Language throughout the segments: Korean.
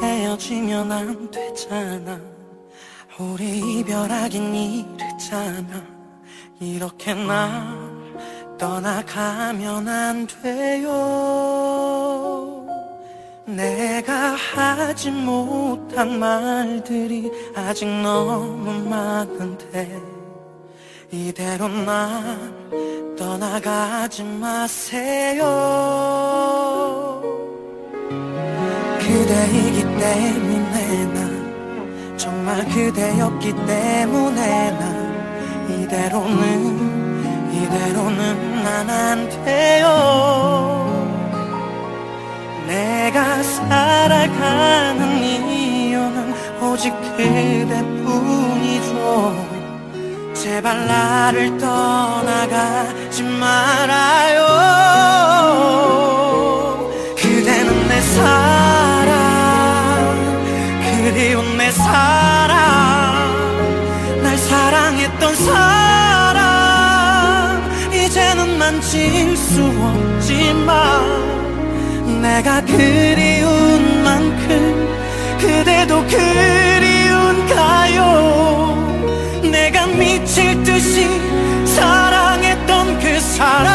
헤어지면 안 되잖아. 우리 이별하긴 이르잖아. 이렇게 날 떠나가면 안 돼요. 내가 하지 못한 말들이 아직 너무 많은데 이대로 날 떠나가지 마세요 그대이기 때문에 나 정말 그대였기 때문에 나 이대로는 이대로는 난 안 돼요. 내가 살아가는 이유는 오직 그대뿐이죠. 제발 나를 떠나가지 말아요 만질 수 없지만 내가 그리운 만큼 그대도 그리운가요? 내가 미칠 듯이 사랑했던 그 사람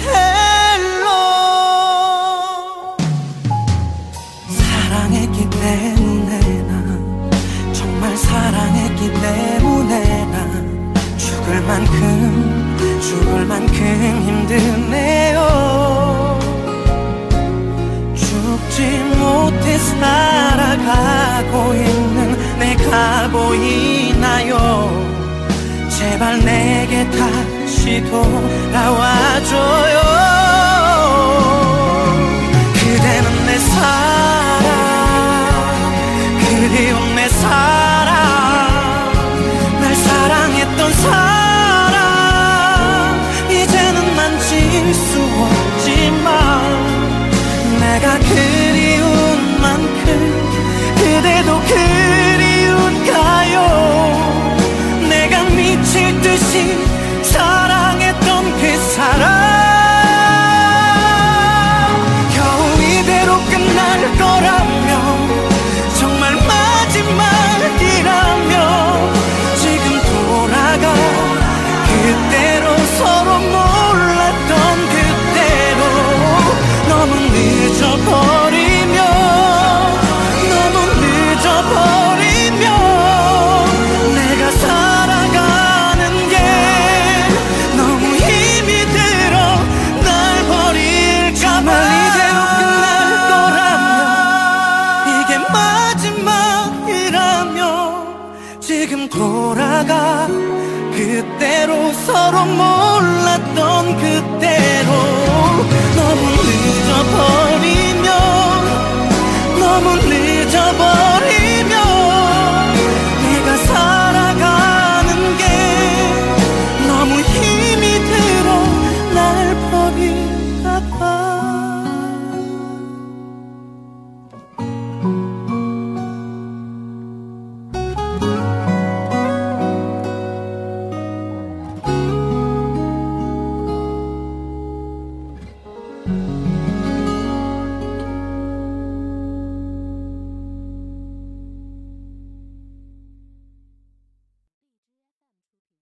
hello. 사랑했기 때문에 난 정말 사랑했기 때문에 난 죽을 만큼 죽을 만큼 힘드네요. 죽지 못해 살아가고 있는 내가 보이나요? 제발 내게 다시 돌아 그 지금 돌아가 그대로 서로 몰랐던 그대로 너무